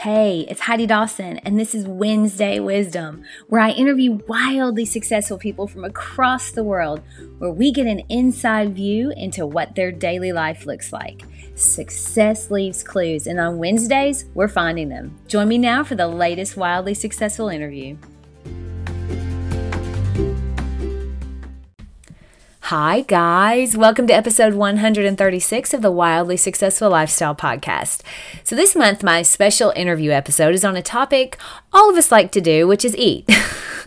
Hey, it's Heidi Dawson, and this is Wednesday Wisdom, where I interview wildly successful people from across the world, where we get an inside view into what their daily life looks like. Success leaves clues, and on Wednesdays, we're finding them. Join me now for the latest wildly successful interview. Hi, guys. Welcome to episode 136 of the Wildly Successful Lifestyle Podcast. So, this month, my special interview episode is on a topic all of us like to do, which is eat.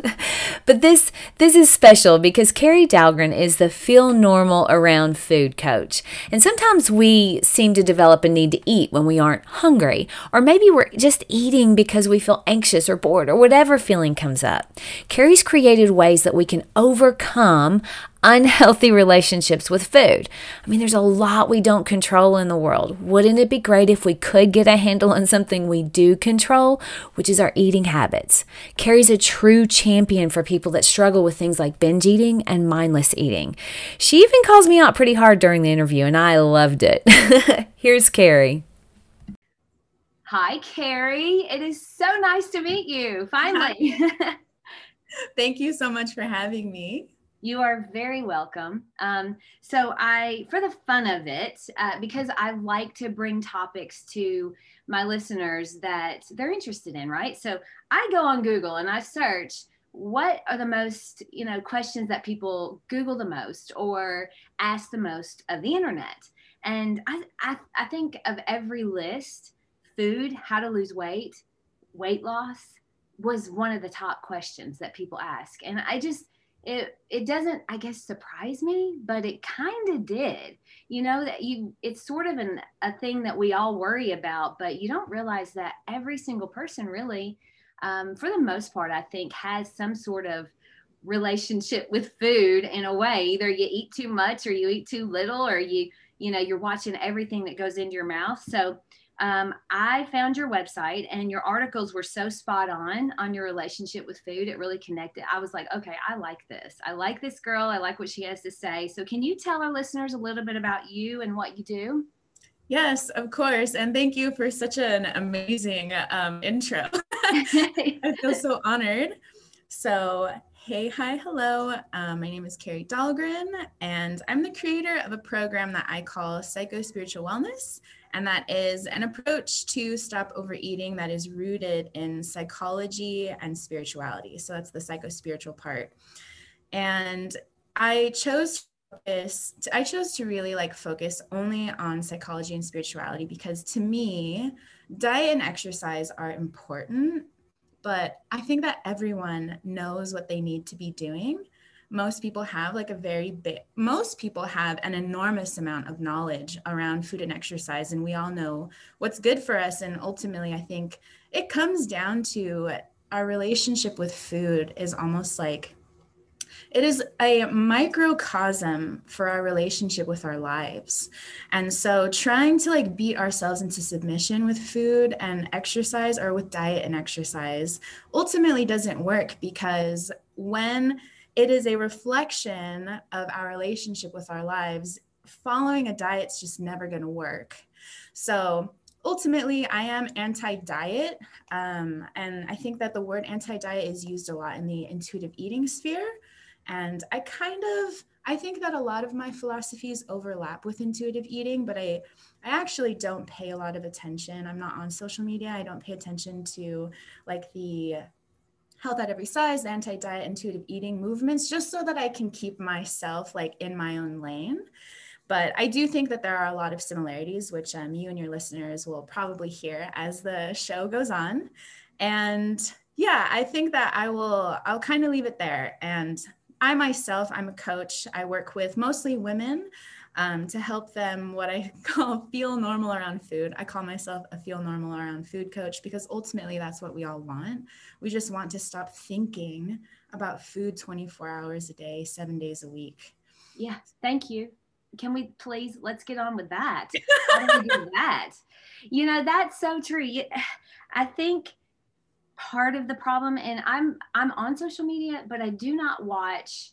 but this this is special because Carrie Dahlgren is the feel normal around food coach. And sometimes we seem to develop a need to eat when we aren't hungry, or maybe we're just eating because we feel anxious or bored or whatever feeling comes up. Carrie's created ways that we can overcome unhealthy relationships with food. I mean, there's a lot we don't control in the world. Wouldn't it be great if we could get a handle on something we do control, which is our eating habits? Carrie's a true champion for people that struggle with things like binge eating and mindless eating. She even calls me out pretty hard during the interview, and I loved it. Here's Carrie. Hi, Carrie. It is so nice to meet you finally. Thank you so much for having me. You are very welcome. Um, so, I, for the fun of it, uh, because I like to bring topics to my listeners that they're interested in, right? So, I go on Google and I search what are the most, you know, questions that people Google the most or ask the most of the internet. And I, I, I think of every list, food, how to lose weight, weight loss was one of the top questions that people ask. And I just, it it doesn't i guess surprise me but it kind of did. You know that you it's sort of an a thing that we all worry about but you don't realize that every single person really um, for the most part i think has some sort of relationship with food in a way. Either you eat too much or you eat too little or you you know you're watching everything that goes into your mouth. So um, I found your website and your articles were so spot on on your relationship with food. It really connected. I was like, okay, I like this. I like this girl. I like what she has to say. So, can you tell our listeners a little bit about you and what you do? Yes, of course. And thank you for such an amazing um, intro. I feel so honored. So, hey, hi, hello. Um, my name is Carrie Dahlgren, and I'm the creator of a program that I call Psycho Spiritual Wellness and that is an approach to stop overeating that is rooted in psychology and spirituality. So that's the psycho spiritual part. And I chose focus I chose to really like focus only on psychology and spirituality because to me, diet and exercise are important, but I think that everyone knows what they need to be doing most people have like a very big most people have an enormous amount of knowledge around food and exercise and we all know what's good for us and ultimately i think it comes down to our relationship with food is almost like it is a microcosm for our relationship with our lives. And so trying to like beat ourselves into submission with food and exercise or with diet and exercise ultimately doesn't work because when it is a reflection of our relationship with our lives. Following a diet's just never going to work. So ultimately, I am anti diet. Um, and I think that the word anti diet is used a lot in the intuitive eating sphere. And I kind of, I think that a lot of my philosophies overlap with intuitive eating, but I, I actually don't pay a lot of attention. I'm not on social media. I don't pay attention to like the health at every size, anti-diet, intuitive eating movements, just so that I can keep myself like in my own lane. But I do think that there are a lot of similarities, which um, you and your listeners will probably hear as the show goes on. And yeah, I think that I will, I'll kind of leave it there. And I myself, I'm a coach. I work with mostly women um, to help them what I call feel normal around food. I call myself a feel normal around food coach because ultimately that's what we all want. We just want to stop thinking about food 24 hours a day, seven days a week. Yeah, thank you. Can we please let's get on with that? How do we do that? You know, that's so true. I think part of the problem, and I'm I'm on social media, but I do not watch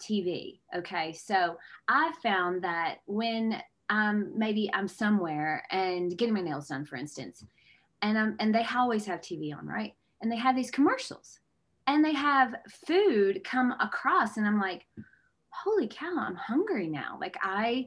TV. Okay. So I found that when um, maybe I'm somewhere and getting my nails done, for instance, and um, and they always have TV on, right? And they have these commercials, and they have food come across, and I'm like, holy cow, I'm hungry now. Like I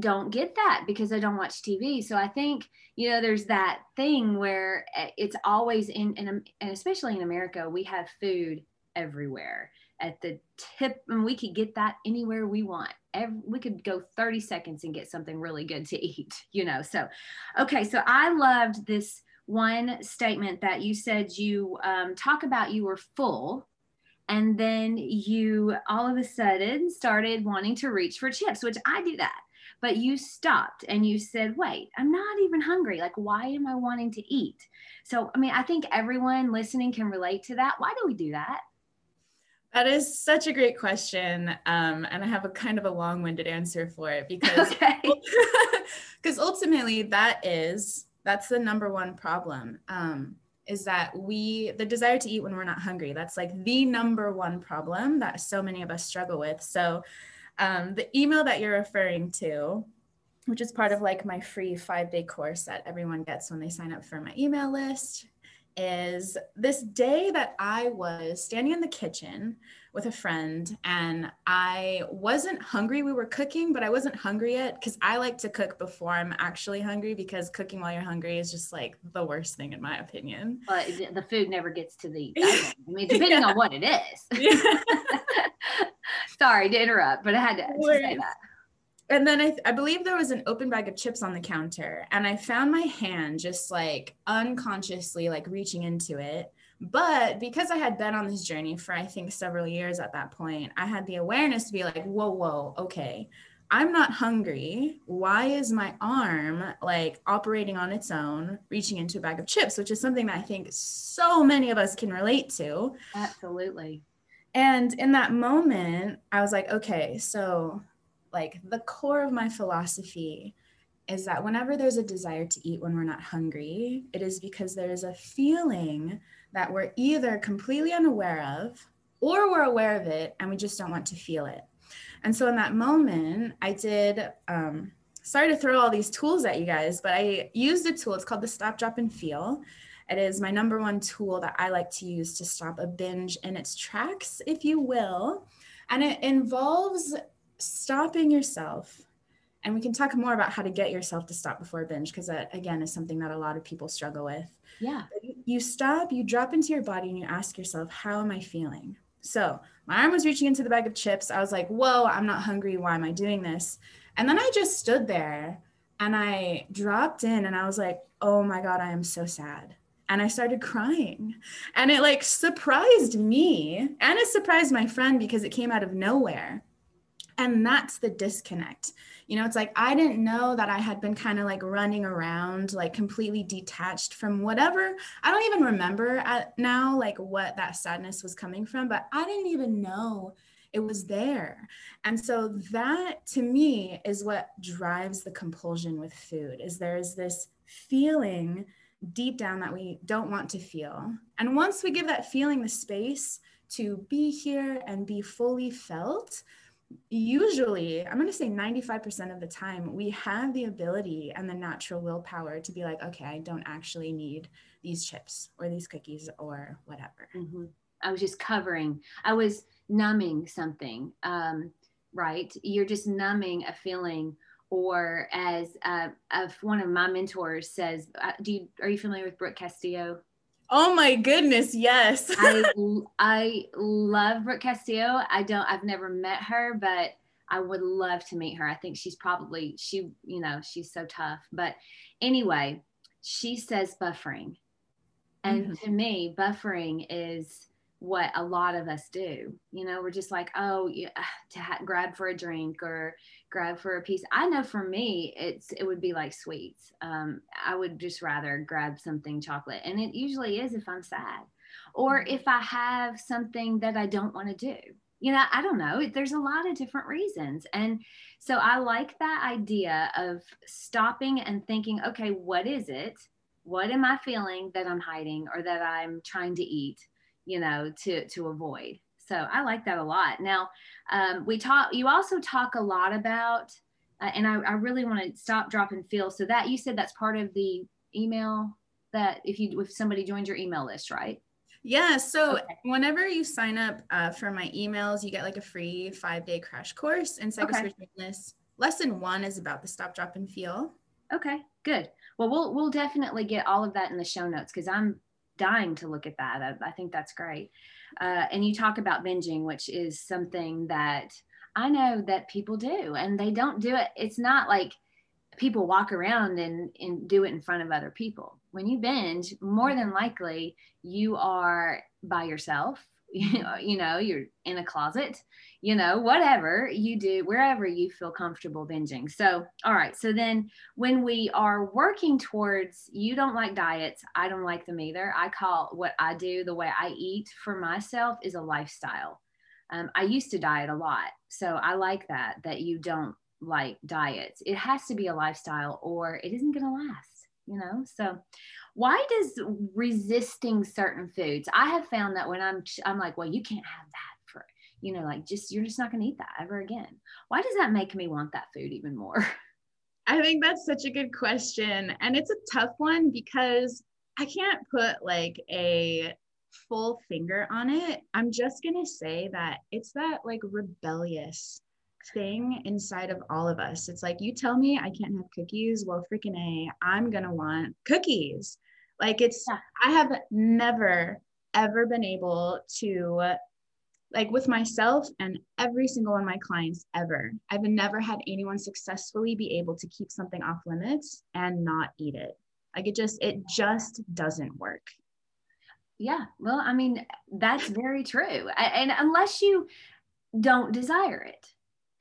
don't get that because I don't watch TV. So I think, you know, there's that thing where eh, it's always in, in and especially in America, we have food everywhere at the tip and we could get that anywhere we want. Every, we could go 30 seconds and get something really good to eat you know so okay so i loved this one statement that you said you um, talk about you were full and then you all of a sudden started wanting to reach for chips which i do that but you stopped and you said wait i'm not even hungry. Like why am i wanting to eat? So i mean i think everyone listening can relate to that. Why do we do that that is such a great question. Um, and I have a kind of a long winded answer for it because because okay. ultimately that is that's the number one problem um, is that we the desire to eat when we're not hungry that's like the number one problem that so many of us struggle with so um, the email that you're referring to which is part of like my free five day course that everyone gets when they sign up for my email list is this day that I was standing in the kitchen with a friend and I wasn't hungry. We were cooking, but I wasn't hungry yet because I like to cook before I'm actually hungry because cooking while you're hungry is just like the worst thing in my opinion. But the food never gets to the, I mean, depending yeah. on what it is. Yeah. Sorry to interrupt, but I had to, to say that and then I, I believe there was an open bag of chips on the counter and i found my hand just like unconsciously like reaching into it. But because i had been on this journey for i think several years at that point i had the awareness to be like whoa whoa okay. I'm not hungry. Why is my arm like operating on its own reaching into a bag of chips? Which is something that i think so many of us can relate to. Absolutely. And in that moment i was like okay so like the core of my philosophy is that whenever there's a desire to eat when we're not hungry, it is because there is a feeling that we're either completely unaware of or we're aware of it and we just don't want to feel it. And so in that moment, I did, um, sorry to throw all these tools at you guys, but I used a tool. It's called the Stop, Drop, and Feel. It is my number one tool that I like to use to stop a binge in its tracks, if you will. And it involves stopping yourself and we can talk more about how to get yourself to stop before a binge because that again is something that a lot of people struggle with. Yeah. You stop you drop into your body and you ask yourself how am i feeling? So my arm was reaching into the bag of chips. I was like whoa i'm not hungry. Why am i doing this? And then i just stood there and i dropped in and i was like oh my god i am so sad. And I started crying. And it like surprised me and it surprised my friend because it came out of nowhere. And that's the disconnect. You know, it's like I didn't know that I had been kind of like running around, like completely detached from whatever. I don't even remember at now, like what that sadness was coming from, but I didn't even know it was there. And so that to me is what drives the compulsion with food is there's this feeling deep down that we don't want to feel. And once we give that feeling the space to be here and be fully felt, usually i'm going to say 95% of the time we have the ability and the natural willpower to be like okay i don't actually need these chips or these cookies or whatever. Mm-hmm. i was just covering i was numbing something um, right? You're just numbing a feeling or as uh, one of my mentors says uh, do you are you familiar with brooke castillo Oh my goodness, yes. I I love Brooke Castillo. I don't I've never met her, but I would love to meet her. I think she's probably she, you know, she's so tough. But anyway, she says buffering. And mm-hmm. to me, buffering is what a lot of us do. You know, we're just like, oh, yeah, to ha- grab for a drink or grab for a piece. I know for me, it's it would be like sweets. Um, I would just rather grab something chocolate, and it usually is if I'm sad, or mm-hmm. if I have something that I don't want to do. You know, I don't know. There's a lot of different reasons, and so I like that idea of stopping and thinking, okay, what is it? What am I feeling that I'm hiding or that I'm trying to eat? you know, to to avoid. So I like that a lot. Now, um, we talk. You also talk a lot about, uh, and I, I really want to stop, drop, and feel. So that you said that's part of the email that if you if somebody joins your email list, right? Yeah. So okay. whenever you sign up uh, for my emails, you get like a free five day crash course in psychospiritualness. Okay. Lesson one is about the stop, drop, and feel. Okay, good. Well, we'll we'll definitely get all of that in the show notes because I'm dying to look at that. I, I think that's great. Uh, and you talk about binging, which is something that I know that people do, and they don't do it. It's not like people walk around and, and do it in front of other people. When you binge, more than likely you are by yourself. You know, you're in a closet, you know, whatever you do, wherever you feel comfortable binging. So, all right. So then when we are working towards, you don't like diets, I don't like them either. I call what I do, the way I eat for myself is a lifestyle. Um, I used to diet a lot. So I like that, that you don't like diets. It has to be a lifestyle or it isn't going to last, you know? So why does resisting certain foods? I have found that when I'm I'm like, well, you can't have that for, you know, like just you're just not going to eat that ever again. Why does that make me want that food even more? I think that's such a good question and it's a tough one because I can't put like a full finger on it. I'm just going to say that it's that like rebellious thing inside of all of us. It's like, you tell me I can't have cookies. Well, freaking A, I'm going to want cookies. Like, it's, yeah. I have never, ever been able to, like, with myself and every single one of my clients ever, I've never had anyone successfully be able to keep something off limits and not eat it. Like, it just, it just doesn't work. Yeah. Well, I mean, that's very true. And unless you don't desire it,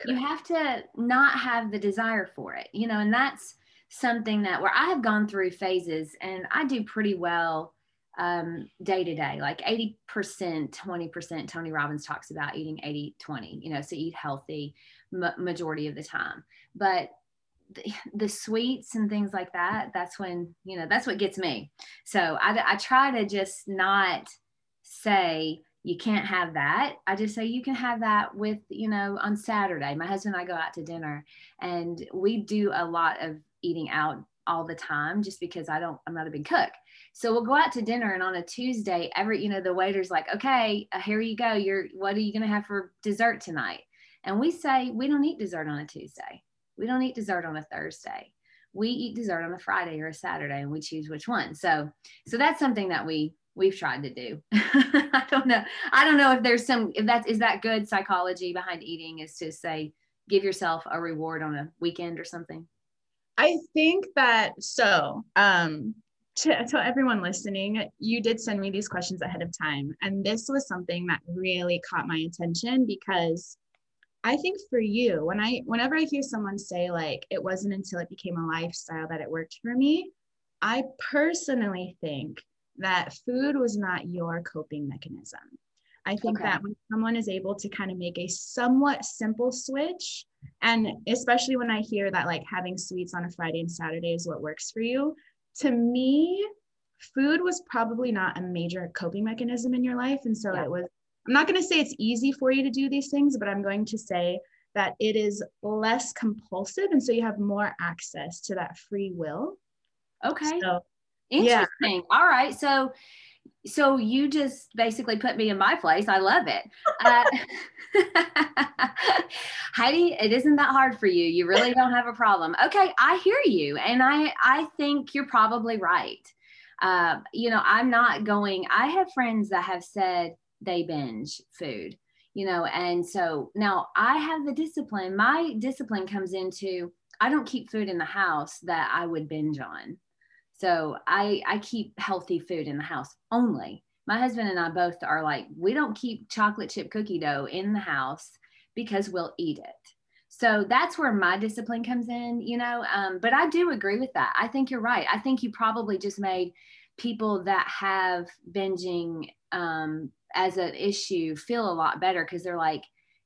Correct. you have to not have the desire for it you know and that's something that where i have gone through phases and i do pretty well um, day to day like 80% 20% tony robbins talks about eating 80 20 you know so eat healthy m- majority of the time but the, the, sweets and things like that that's when you know that's what gets me so I, I try to just not say you can't have that. I just say you can have that with, you know, on Saturday. My husband and I go out to dinner and we do a lot of eating out all the time just because I don't, I'm not a big cook. So we'll go out to dinner and on a Tuesday, every, you know, the waiter's like, okay, uh, here you go. You're, what are you going to have for dessert tonight? And we say, we don't eat dessert on a Tuesday. We don't eat dessert on a Thursday. We eat dessert on a Friday or a Saturday and we choose which one. So, so that's something that we we've tried to do. I don't know. I don't know if there's some if that is that good psychology behind eating is to say give yourself a reward on a weekend or something. I think that so um to, to everyone listening, you did send me these questions ahead of time. And this was something that really caught my attention because I think for you, when I whenever I hear someone say like it wasn't until it became a lifestyle that it worked for me, I personally think that food was not your coping mechanism. I think okay. that when someone is able to kind of make a somewhat simple switch, and especially when I hear that like having sweets on a Friday and Saturday is what works for you, to me, food was probably not a major coping mechanism in your life. And so yeah. it was, I'm not going to say it's easy for you to do these things, but I'm going to say that it is less compulsive. And so you have more access to that free will. Okay. So Interesting. Yeah. All right. So so you just basically put me in my place. I love it. Uh, Heidi, it isn't that hard for you. You really don't have a problem. Okay, I hear you, and I I think you're probably right. Uh, you know, I'm not going. I have friends that have said they binge food. You know, and so now I have the discipline. My discipline comes into I don't keep food in the house that I would binge on. So I I keep healthy food in the house only. My husband and I both are like we don't keep chocolate chip cookie dough in the house because we'll eat it. So that's where my discipline comes in, you know. Um, but I do agree with that. I think you're right. I think you probably just made people that have binging um, as an issue feel a lot better because they're like,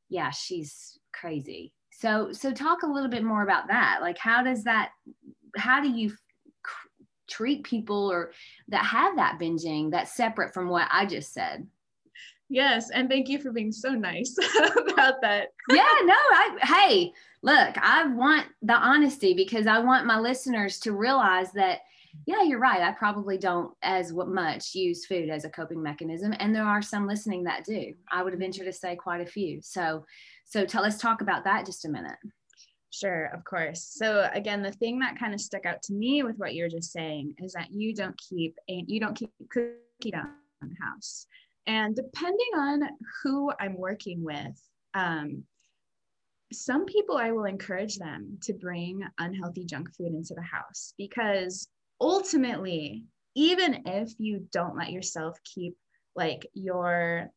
yeah, she's crazy. So so talk a little bit more about that. Like, how does that? How do you treat people or that have that binging that's separate from what I just said. Yes, and thank you for being so nice about that. yeah, no, I hey, look, I want the honesty because I want my listeners to realize that yeah, you're right. I probably don't as much use food as a coping mechanism, and there are some listening that do. I would venture to say quite a few. So, so tell let's talk about that just a minute. Sure, of course. So again, the thing that kind of stuck out to me with what you're just saying is that you don't keep a you don't keep cookie the house. And depending on who I'm working with, um, some people I will encourage them to bring unhealthy junk food into the house because ultimately, even if you don't let yourself keep like your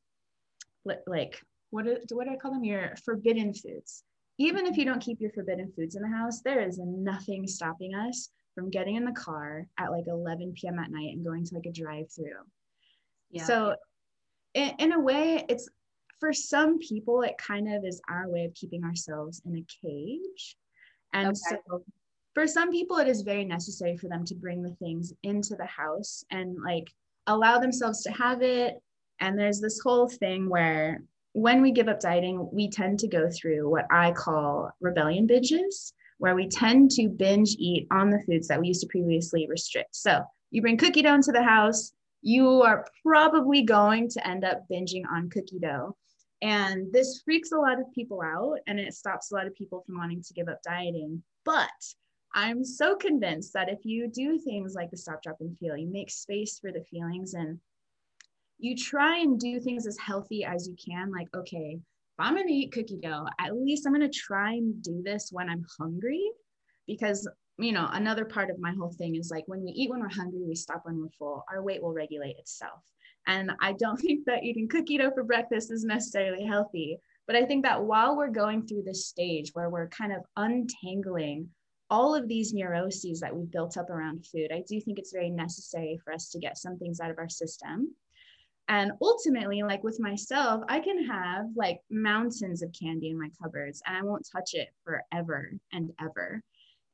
like what what do I call them? Your forbidden foods. Even if you don't keep your forbidden foods in the house, there is nothing stopping us from getting in the car at like 11 p.m. at night and going to like a drive-through. Yeah. So, in, in a way, it's for some people, it kind of is our way of keeping ourselves in a cage. And okay. so for some people it is very necessary for them to bring the things into the house and like allow themselves to have it and there's this whole thing where when we give up dieting we tend to go through what i call rebellion binges where we tend to binge eat on the foods that we used to previously restrict. So you bring cookie dough into the house you are probably going to end up binging on cookie dough. And this freaks a lot of people out and it stops a lot of people from wanting to give up dieting. But I'm so convinced that if you do things like the stop, drop, and feel, you make space for the feelings and you try and do things as healthy as you can. Like, okay, if I'm going to eat cookie dough, at least I'm going to try and do this when I'm hungry. Because, you know, another part of my whole thing is like when we eat when we're hungry, we stop when we're full, our weight will regulate itself. And I don't think that eating cookie dough for breakfast is necessarily healthy. But I think that while we're going through this stage where we're kind of untangling all of these neuroses that we've built up around food, I do think it's very necessary for us to get some things out of our system. And ultimately, like with myself, I can have like mountains of candy in my cupboards and I won't touch it forever and ever.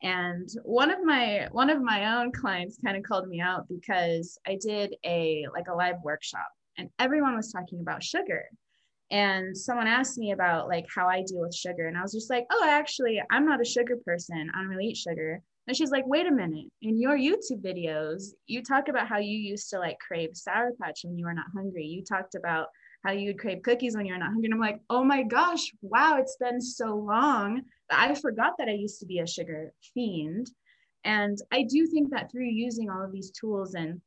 And one of my one of my own clients kind of called me out because I did a like a live workshop and everyone was talking about sugar. And someone asked me about like how I deal with sugar and I was just like oh actually I'm not a sugar person. I don't really eat sugar and she's like wait a minute in your YouTube videos you talk about how you used to like crave sour patch when you were not hungry you talked about how you would crave cookies when you're not hungry and I'm like oh my gosh wow it's been so long I forgot that I used to be a sugar fiend and I do think that through using all of these tools and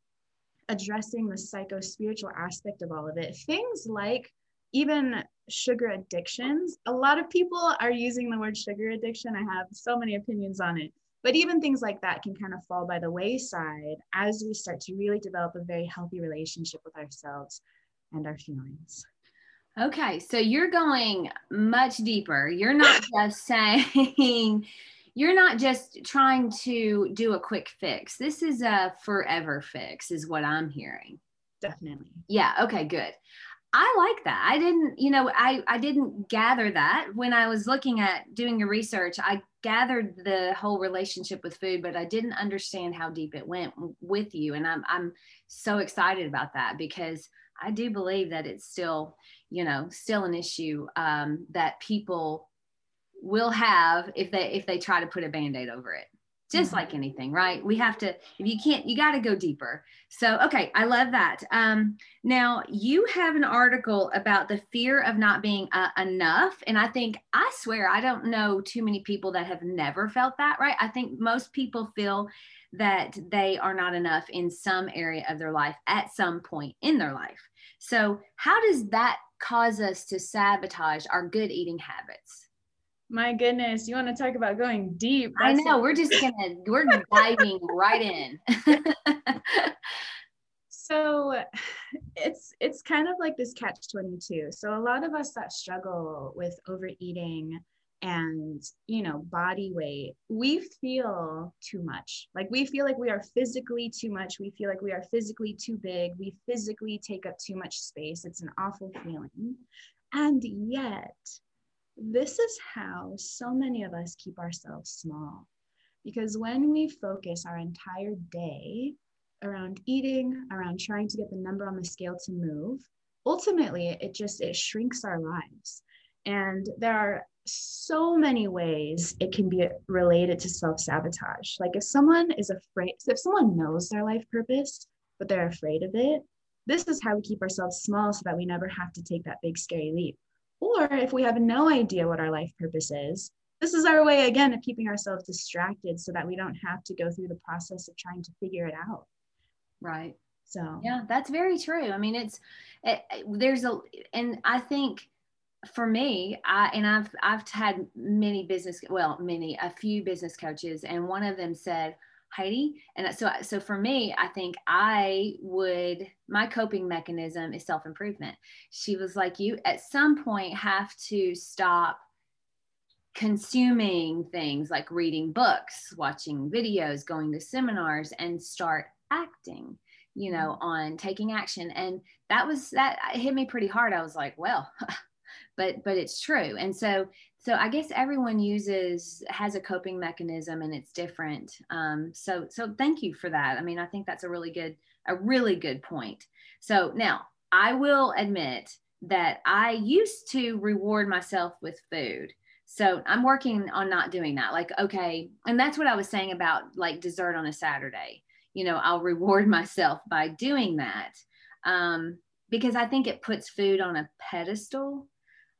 addressing the psycho spiritual aspect of all of it things like even sugar addictions. A lot of people are using the word sugar addiction. I have so many opinions on it. But even things like that can kind of fall by the wayside as we start to really develop a very healthy relationship with ourselves and our feelings. Okay, so you're going much deeper. You're not just saying, you're not just trying to do a quick fix. This is a forever fix, is what I'm hearing. Definitely. Yeah, okay, good. I like that. I didn't, you know, I, I didn't gather that when I was looking at doing your research. I gathered the whole relationship with food, but I didn't understand how deep it went with you. And I'm, I'm so excited about that because I do believe that it's still, you know, still an issue um, that people will have if they if they try to put a band-aid over it just mm-hmm. like anything right? We have to if you can't you got to go deeper. So okay i love that. Um, now you have an article about the fear of not being uh, enough and i think i swear i don't know too many people that have never felt that right? I think most people feel that they are not enough in some area of their life at some point in their life. So how does that cause us to sabotage our good eating habits my goodness, you want to talk about going deep? That's I know. we're just gonna we're diving right in. so it's it's kind of like this catch 22. So a lot of us that struggle with overeating and you know body weight we feel too much like we feel like we are physically too much we feel like we are physically too big we physically take up too much space it's an awful feeling and yet this is how so many of us keep ourselves small. Because when we focus our entire day around eating, around trying to get the number on the scale to move, ultimately it just it shrinks our lives. And there are so many ways it can be related to self-sabotage like if someone is afraid if someone knows their life purpose but they're afraid of it this is how we keep ourselves small so that we never have to take that big scary leap or if we have no idea what our life purpose is this is our way again of keeping ourselves distracted so that we don't have to go through the process of trying to figure it out. Right. So. Yeah that's very true. I mean it's it, there's a and i think for me i and i've i've had many business well many a few business coaches and one of them said heidi and so so for me i think i would my coping mechanism is self-improvement. She was like you at some point have to stop consuming things like reading books watching videos going to seminars and start acting you know mm-hmm. on taking action. And that was that hit me pretty hard. I was like well but but it's true. And so so i guess everyone uses has a coping mechanism and it's different um, so so thank you for that. I mean i think that's a really good a really good point. So now i will admit that i used to reward myself with food. So i'm working on not doing that. Like okay and that's what i was saying about like dessert on a saturday. You know i'll reward myself by doing that um, because i think it puts food on a pedestal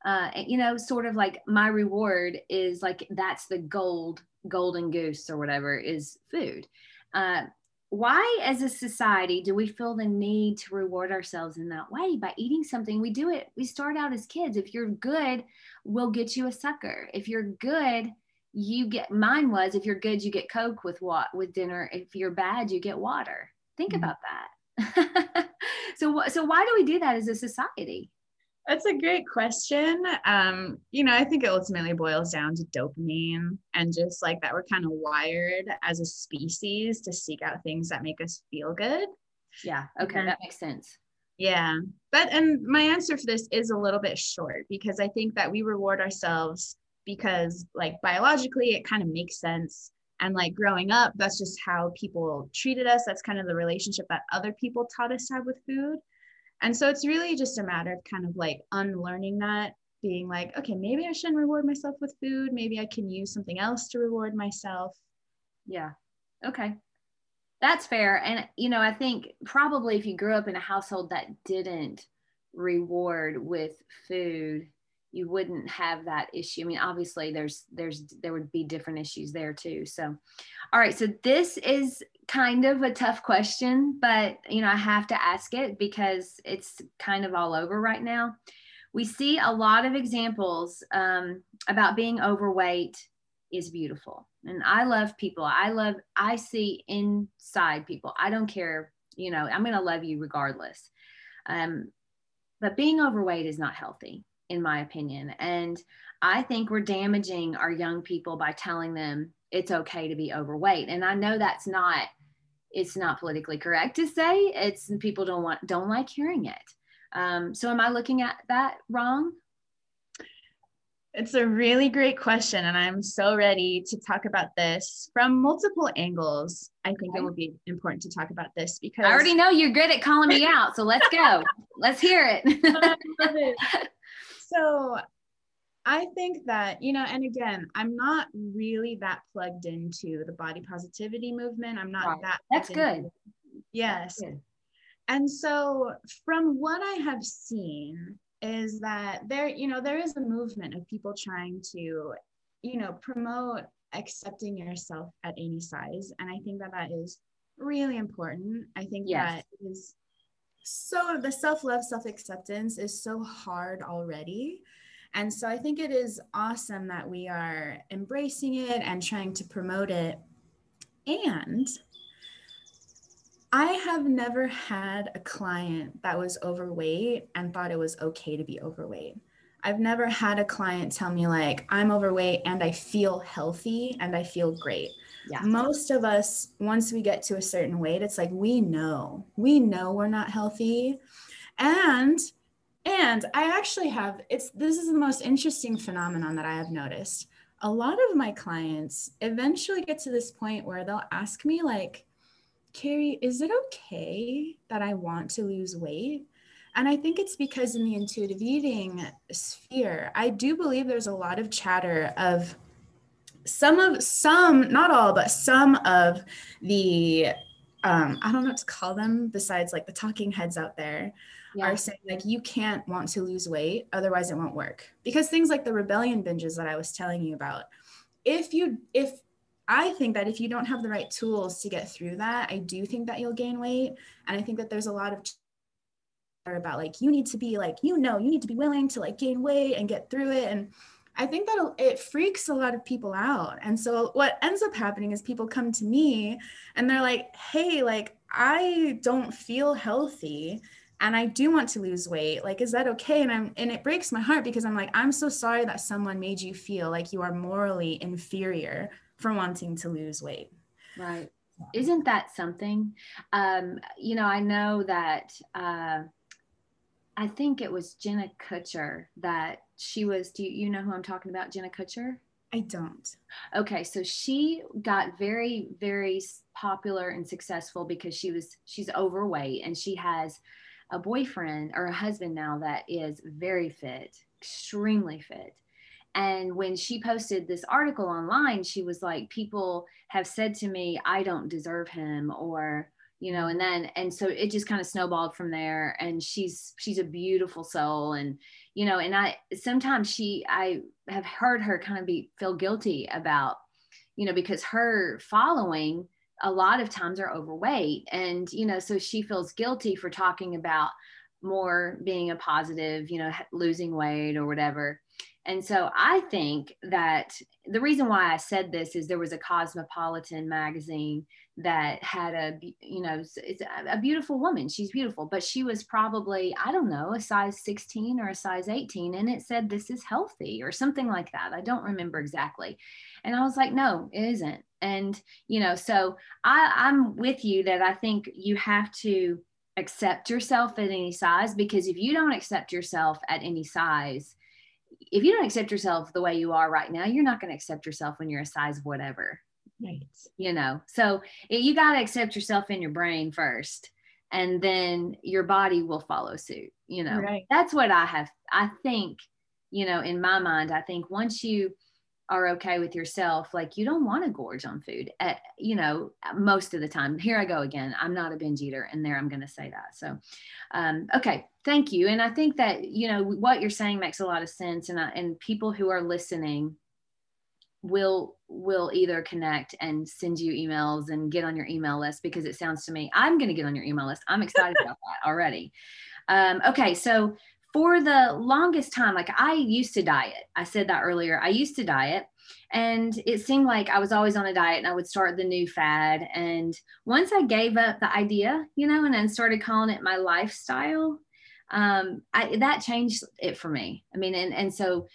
uh, you know, sort of like my reward is like that's the gold, golden goose or whatever is food. Uh, why, as a society, do we feel the need to reward ourselves in that way by eating something? We do it, we start out as kids. If you're good, we'll get you a sucker. If you're good, you get mine was if you're good, you get Coke with what with dinner. If you're bad, you get water. Think mm-hmm. about that. so, so why do we do that as a society? That's a great question. Um, you know, I think it ultimately boils down to dopamine and just like that we're kind of wired as a species to seek out things that make us feel good. Yeah. Okay. And, that makes sense. Yeah. But, and my answer for this is a little bit short because I think that we reward ourselves because, like, biologically, it kind of makes sense. And like growing up, that's just how people treated us. That's kind of the relationship that other people taught us to have with food. And so it's really just a matter of kind of like unlearning that, being like, okay, maybe I shouldn't reward myself with food. Maybe I can use something else to reward myself. Yeah. Okay. That's fair. And, you know, I think probably if you grew up in a household that didn't reward with food, you wouldn't have that issue. I mean, obviously there's there's there would be different issues there too. So all right, so this is kind of a tough question, but you know, I have to ask it because it's kind of all over right now. We see a lot of examples um, about being overweight is beautiful. And I love people. I love, I see inside people. I don't care, you know, I'm going to love you regardless. Um, but being overweight is not healthy in my opinion. And I think we're damaging our young people by telling them it's okay to be overweight. And I know that's not it's not politically correct to say. It's people don't want don't like hearing it. Um, so am I looking at that wrong? It's a really great question, and I'm so ready to talk about this from multiple angles. I think okay. it will be important to talk about this because I already know you're good at calling me out. So let's go. let's hear it. So I think that, you know, and again, I'm not really that plugged into the body positivity movement. I'm not right. that. That's good. Yes. That's good. And so, from what I have seen, is that there, you know, there is a movement of people trying to, you know, promote accepting yourself at any size. And I think that that is really important. I think yes. that is so the self love, self acceptance is so hard already. And so I think it is awesome that we are embracing it and trying to promote it. And I have never had a client that was overweight and thought it was okay to be overweight. I've never had a client tell me, like, I'm overweight and I feel healthy and I feel great yeah. most of us once we get to a certain weight it's like we know. We know we're not healthy. And and i actually have it's this is the most interesting phenomenon that i have noticed. A lot of my clients eventually get to this point where they'll ask me like carrie is it okay that i want to lose weight? And I think it's because in the intuitive eating sphere, I do believe there's a lot of chatter of some of some, not all, but some of the um, I don't know what to call them besides like the talking heads out there yeah. are saying like you can't want to lose weight, otherwise it won't work. Because things like the rebellion binges that I was telling you about, if you if I think that if you don't have the right tools to get through that, I do think that you'll gain weight. And I think that there's a lot of are about like you need to be like you know you need to be willing to like gain weight and get through it and i think that it freaks a lot of people out. And so what ends up happening is people come to me and they're like hey like i don't feel healthy and i do want to lose weight. Like is that okay? And i'm and it breaks my heart because i'm like i'm so sorry that someone made you feel like you are morally inferior for wanting to lose weight. Right. Isn't that something? Um you know i know that uh I think it was Jenna Kutcher that she was. Do you, you know who I'm talking about? Jenna Kutcher? I don't. Okay, so she got very, very popular and successful because she was she's overweight and she has a boyfriend or a husband now that is very fit, extremely fit. And when she posted this article online, she was like, People have said to me, I don't deserve him, or you know and then and so it just kind of snowballed from there and she's she's a beautiful soul and you know and i sometimes she i have heard her kind of be feel guilty about you know because her following a lot of times are overweight and you know so she feels guilty for talking about more being a positive you know losing weight or whatever. And so I think that the reason why I said this is there was a Cosmopolitan magazine that had a, you know, it's a beautiful woman. She's beautiful, but she was probably, I don't know, a size 16 or a size 18. And it said, this is healthy or something like that. I don't remember exactly. And I was like, no, it isn't. And, you know, so I, I'm with you that I think you have to accept yourself at any size because if you don't accept yourself at any size, if you don't accept yourself the way you are right now, you're not going to accept yourself when you're a size whatever. Right. You know, so it, you got to accept yourself in your brain first, and then your body will follow suit. You know, right. that's what I have. I think, you know, in my mind, I think once you are okay with yourself like you don't want to gorge on food at, you know most of the time here i go again i'm not a binge eater and there i'm going to say that so um, okay thank you and i think that you know what you're saying makes a lot of sense and I, and people who are listening will will either connect and send you emails and get on your email list because it sounds to me i'm going to get on your email list i'm excited about that already um, okay so for the longest time, like I used to diet. I said that earlier. I used to diet and it seemed like I was always on a diet and I would start the new fad. And once I gave up the idea, you know, and then started calling it my lifestyle, um, I, that changed it for me. I mean, and, and so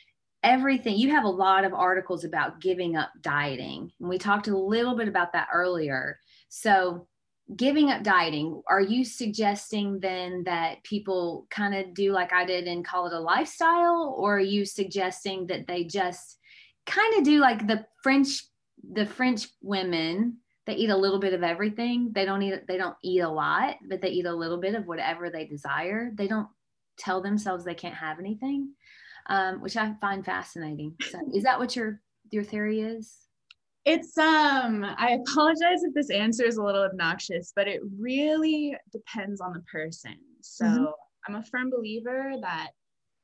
everything, you have a lot of articles about giving up dieting. And we talked a little bit about that earlier. So giving up dieting, are you suggesting then that people kind of do like I did and call it a lifestyle? Or are you suggesting that they just kind of do like the French, the French women, they eat a little bit of everything. They don't eat, they don't eat a lot, but they eat a little bit of whatever they desire. They don't tell themselves they can't have anything, um, which I find fascinating. So is that what your, your theory is? It's um I apologize if this answer is a little obnoxious, but it really depends on the person. So mm-hmm. I'm a firm believer that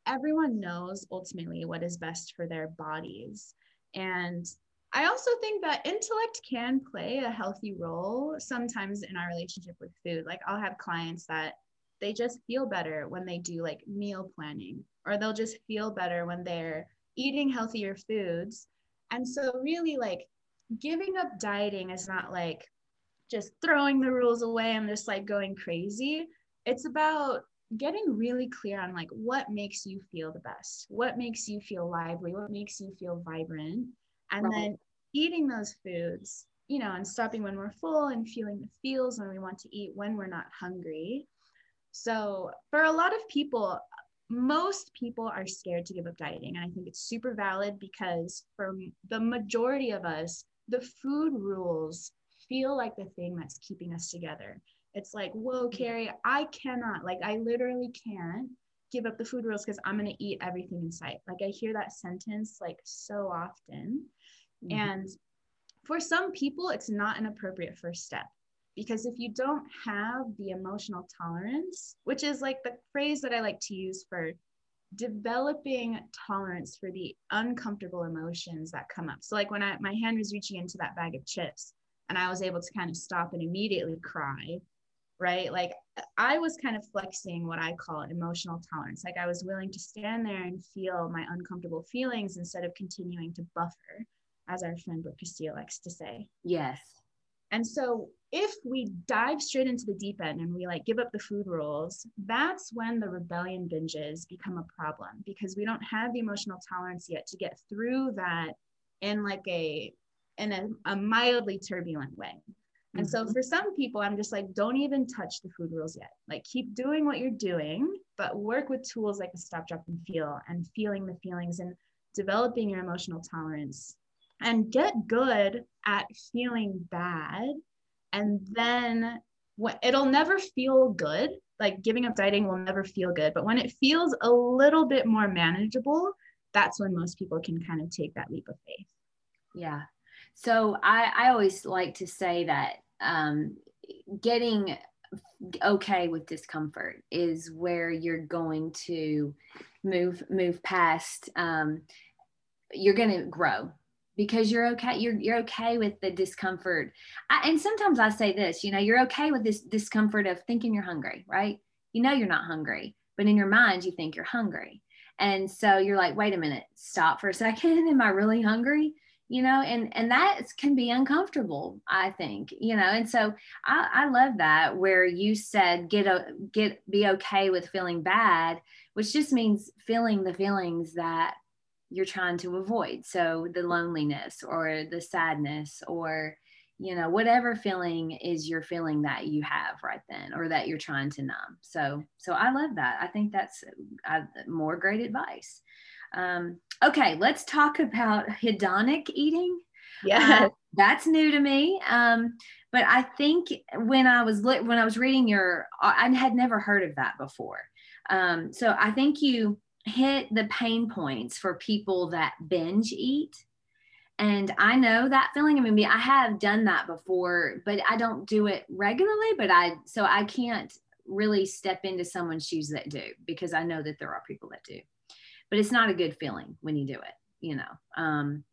everyone knows ultimately what is best for their bodies. And I also think that intellect can play a healthy role sometimes in our relationship with food. Like I'll have clients that they just feel better when they do like meal planning, or they'll just feel better when they're eating healthier foods. And so, really, like giving up dieting is not like just throwing the rules away and just like going crazy. It's about getting really clear on like what makes you feel the best, what makes you feel lively, what makes you feel vibrant, and right. then eating those foods, you know, and stopping when we're full and feeling the feels when we want to eat when we're not hungry. So, for a lot of people, most people are scared to give up dieting. And I think it's super valid because for the majority of us, the food rules feel like the thing that's keeping us together. It's like, whoa, Carrie, I cannot, like, I literally can't give up the food rules because I'm going to eat everything in sight. Like, I hear that sentence like so often. Mm-hmm. And for some people, it's not an appropriate first step because if you don't have the emotional tolerance, which is like the phrase that I like to use for developing tolerance for the uncomfortable emotions that come up. So like when I my hand was reaching into that bag of chips and I was able to kind of stop and immediately cry, right? Like I was kind of flexing what I call emotional tolerance. Like I was willing to stand there and feel my uncomfortable feelings instead of continuing to buffer, as our friend Brooke Castillo likes to say. Yes. And so if we dive straight into the deep end and we like give up the food rules, that's when the rebellion binges become a problem because we don't have the emotional tolerance yet to get through that in like a in a, a mildly turbulent way. And so mm-hmm. for some people, I'm just like, don't even touch the food rules yet. Like keep doing what you're doing, but work with tools like the stop, drop, and feel and feeling the feelings and developing your emotional tolerance and get good at feeling bad and then it'll never feel good. Like giving up dieting will never feel good but when it feels a little bit more manageable that's when most people can kind of take that leap of faith. Yeah. So i i always like to say that um, getting okay with discomfort is where you're going to move move past um, you're going to grow because you're okay you're you're okay with the discomfort. I, and sometimes i say this you know you're okay with this discomfort of thinking you're hungry right? You know you're not hungry but in your mind you think you're hungry. And so you're like wait a minute stop for a second. Am i really hungry? You know and and that can be uncomfortable i think you know? And so i i love that where you said get a get be okay with feeling bad which just means feeling the feelings that you're trying to avoid. So the loneliness or the sadness or you know whatever feeling is your feeling that you have right then or that you're trying to numb. So so i love that. I think that's uh, more great advice. Um, okay let's talk about hedonic eating. Yeah. Uh, that's new to me. Um, but i think when i was when i was reading your i had never heard of that before. Um, so i think you hit the pain points for people that binge eat. And I know that feeling. I mean, I have done that before, but I don't do it regularly. But I, so I can't really step into someone's shoes that do because I know that there are people that do. But it's not a good feeling when you do it, you know. Um,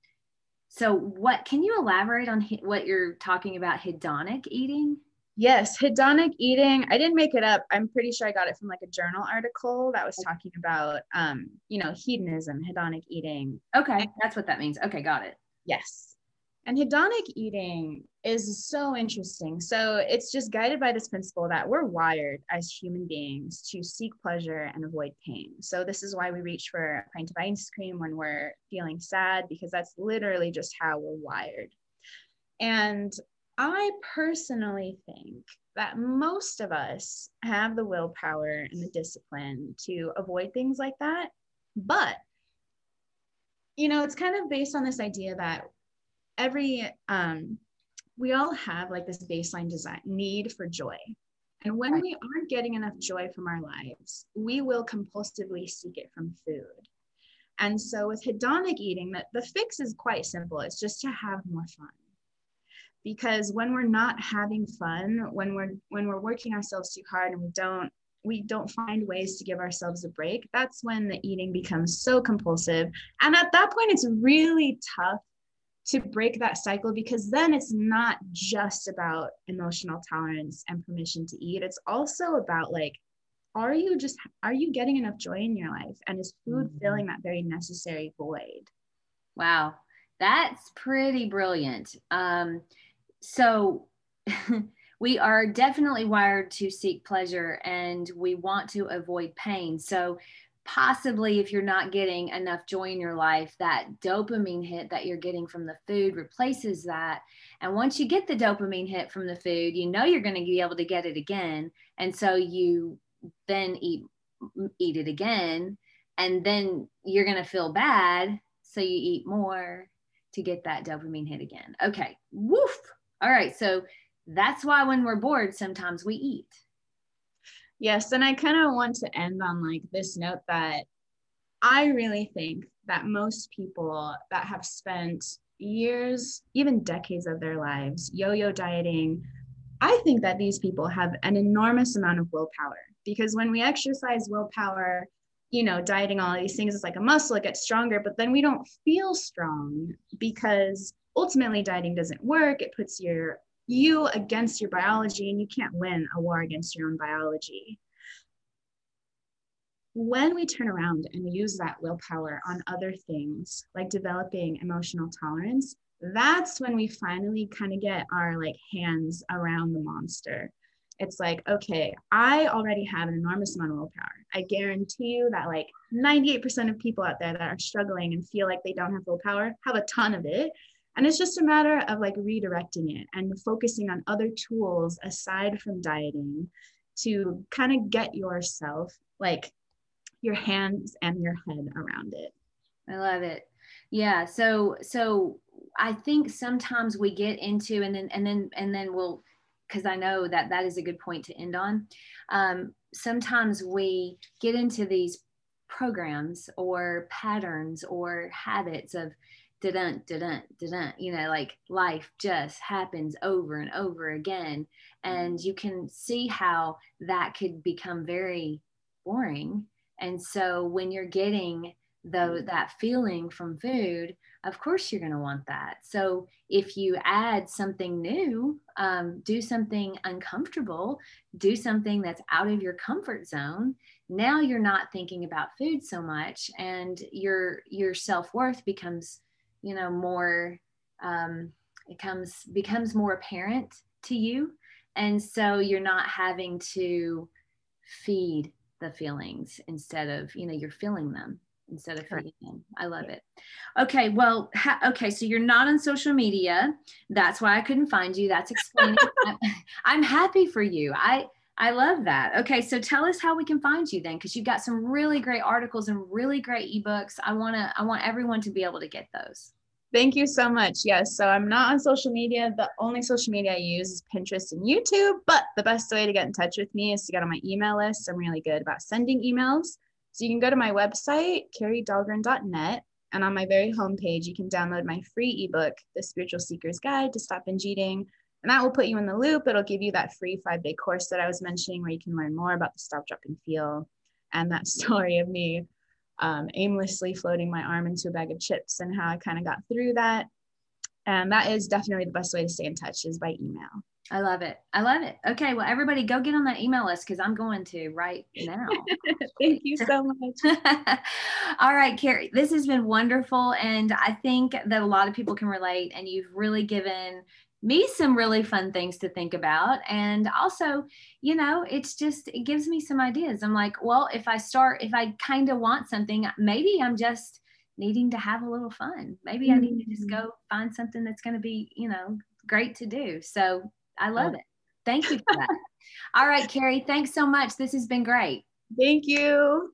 so, what can you elaborate on what you're talking about hedonic eating? Yes, hedonic eating. I didn't make it up. I'm pretty sure I got it from like a journal article that was talking about, um, you know, hedonism, hedonic eating. Okay, that's what that means. Okay, got it. Yes. And hedonic eating is so interesting. So it's just guided by this principle that we're wired as human beings to seek pleasure and avoid pain. So this is why we reach for a pint of ice cream when we're feeling sad, because that's literally just how we're wired. And I personally think that most of us have the willpower and the discipline to avoid things like that. But, you know, it's kind of based on this idea that every, um, we all have like this baseline design need for joy. And when we aren't getting enough joy from our lives, we will compulsively seek it from food. And so with hedonic eating, that the fix is quite simple. It's just to have more fun because when we're not having fun when we're when we're working ourselves too hard and we don't we don't find ways to give ourselves a break that's when the eating becomes so compulsive. And at that point it's really tough to break that cycle because then it's not just about emotional tolerance and permission to eat. It's also about like are you just are you getting enough joy in your life? And is food mm-hmm. filling that very necessary void? Wow. That's pretty brilliant. Um so we are definitely wired to seek pleasure and we want to avoid pain. So possibly if you're not getting enough joy in your life, that dopamine hit that you're getting from the food replaces that. And once you get the dopamine hit from the food, you know you're going to be able to get it again. And so you then eat eat it again and then you're going to feel bad so you eat more to get that dopamine hit again. Okay. Woof all right, so that's why when we're bored, sometimes we eat. Yes. And I kind of want to end on like this note that I really think that most people that have spent years, even decades of their lives yo yo dieting, I think that these people have an enormous amount of willpower because when we exercise willpower, you know, dieting all these things, it's like a muscle, it gets stronger, but then we don't feel strong because ultimately dieting doesn't work. It puts your you against your biology and you can't win a war against your own biology. When we turn around and use that willpower on other things, like developing emotional tolerance, that's when we finally kind of get our like hands around the monster it's like, okay, I already have an enormous amount of willpower. I guarantee you that like 98% of people out there that are struggling and feel like they don't have willpower have a ton of it. And it's just a matter of like redirecting it and focusing on other tools aside from dieting to kind of get yourself like your hands and your head around it. I love it. Yeah. So, so I think sometimes we get into and then, and then, and then we'll, because I know that that is a good point to end on. Um, sometimes we get into these programs or patterns or habits of didn't didn't didn't you know like life just happens over and over again. And you can see how that could become very boring. And so when you're getting though that feeling from food of course you're going to want that. So if you add something new um, do something uncomfortable do something that's out of your comfort zone now you're not thinking about food so much and your your self-worth becomes you know more um, it comes becomes more apparent to you and so you're not having to feed the feelings instead of you know you're feeling them instead of feeding them. I love it. Okay, well, ha- okay, so you're not on social media. That's why I couldn't find you. That's explaining. I'm happy for you. I I love that. Okay, so tell us how we can find you then, because you've got some really great articles and really great ebooks. I wanna I want everyone to be able to get those. Thank you so much. Yes, so I'm not on social media. The only social media I use is Pinterest and YouTube, but the best way to get in touch with me is to get on my email list. I'm really good about sending emails. So you can go to my website, carriedahlgren.net, and on my very homepage, you can download my free ebook, The Spiritual Seeker's Guide to Stop Binge Eating. And that will put you in the loop. It'll give you that free five day course that I was mentioning where you can learn more about the stop, drop, and feel and that story of me um, aimlessly floating my arm into a bag of chips and how I kind of got through that. And that is definitely the best way to stay in touch is by email. I love it. I love it. Okay, well, everybody go get on that email list because I'm going to right now. Thank you so much. All right, Carrie, this has been wonderful. And I think that a lot of people can relate, and you've really given me some really fun things to think about. And also, you know, it's just, it gives me some ideas. I'm like, well, if I start, if I kind of want something, maybe I'm just needing to have a little fun. Maybe mm-hmm. I need to just mm-hmm. go find something that's going to be, you know, great to do. So I love it. Thank you for that. All right, Carrie, thanks so much. This has been great. Thank you.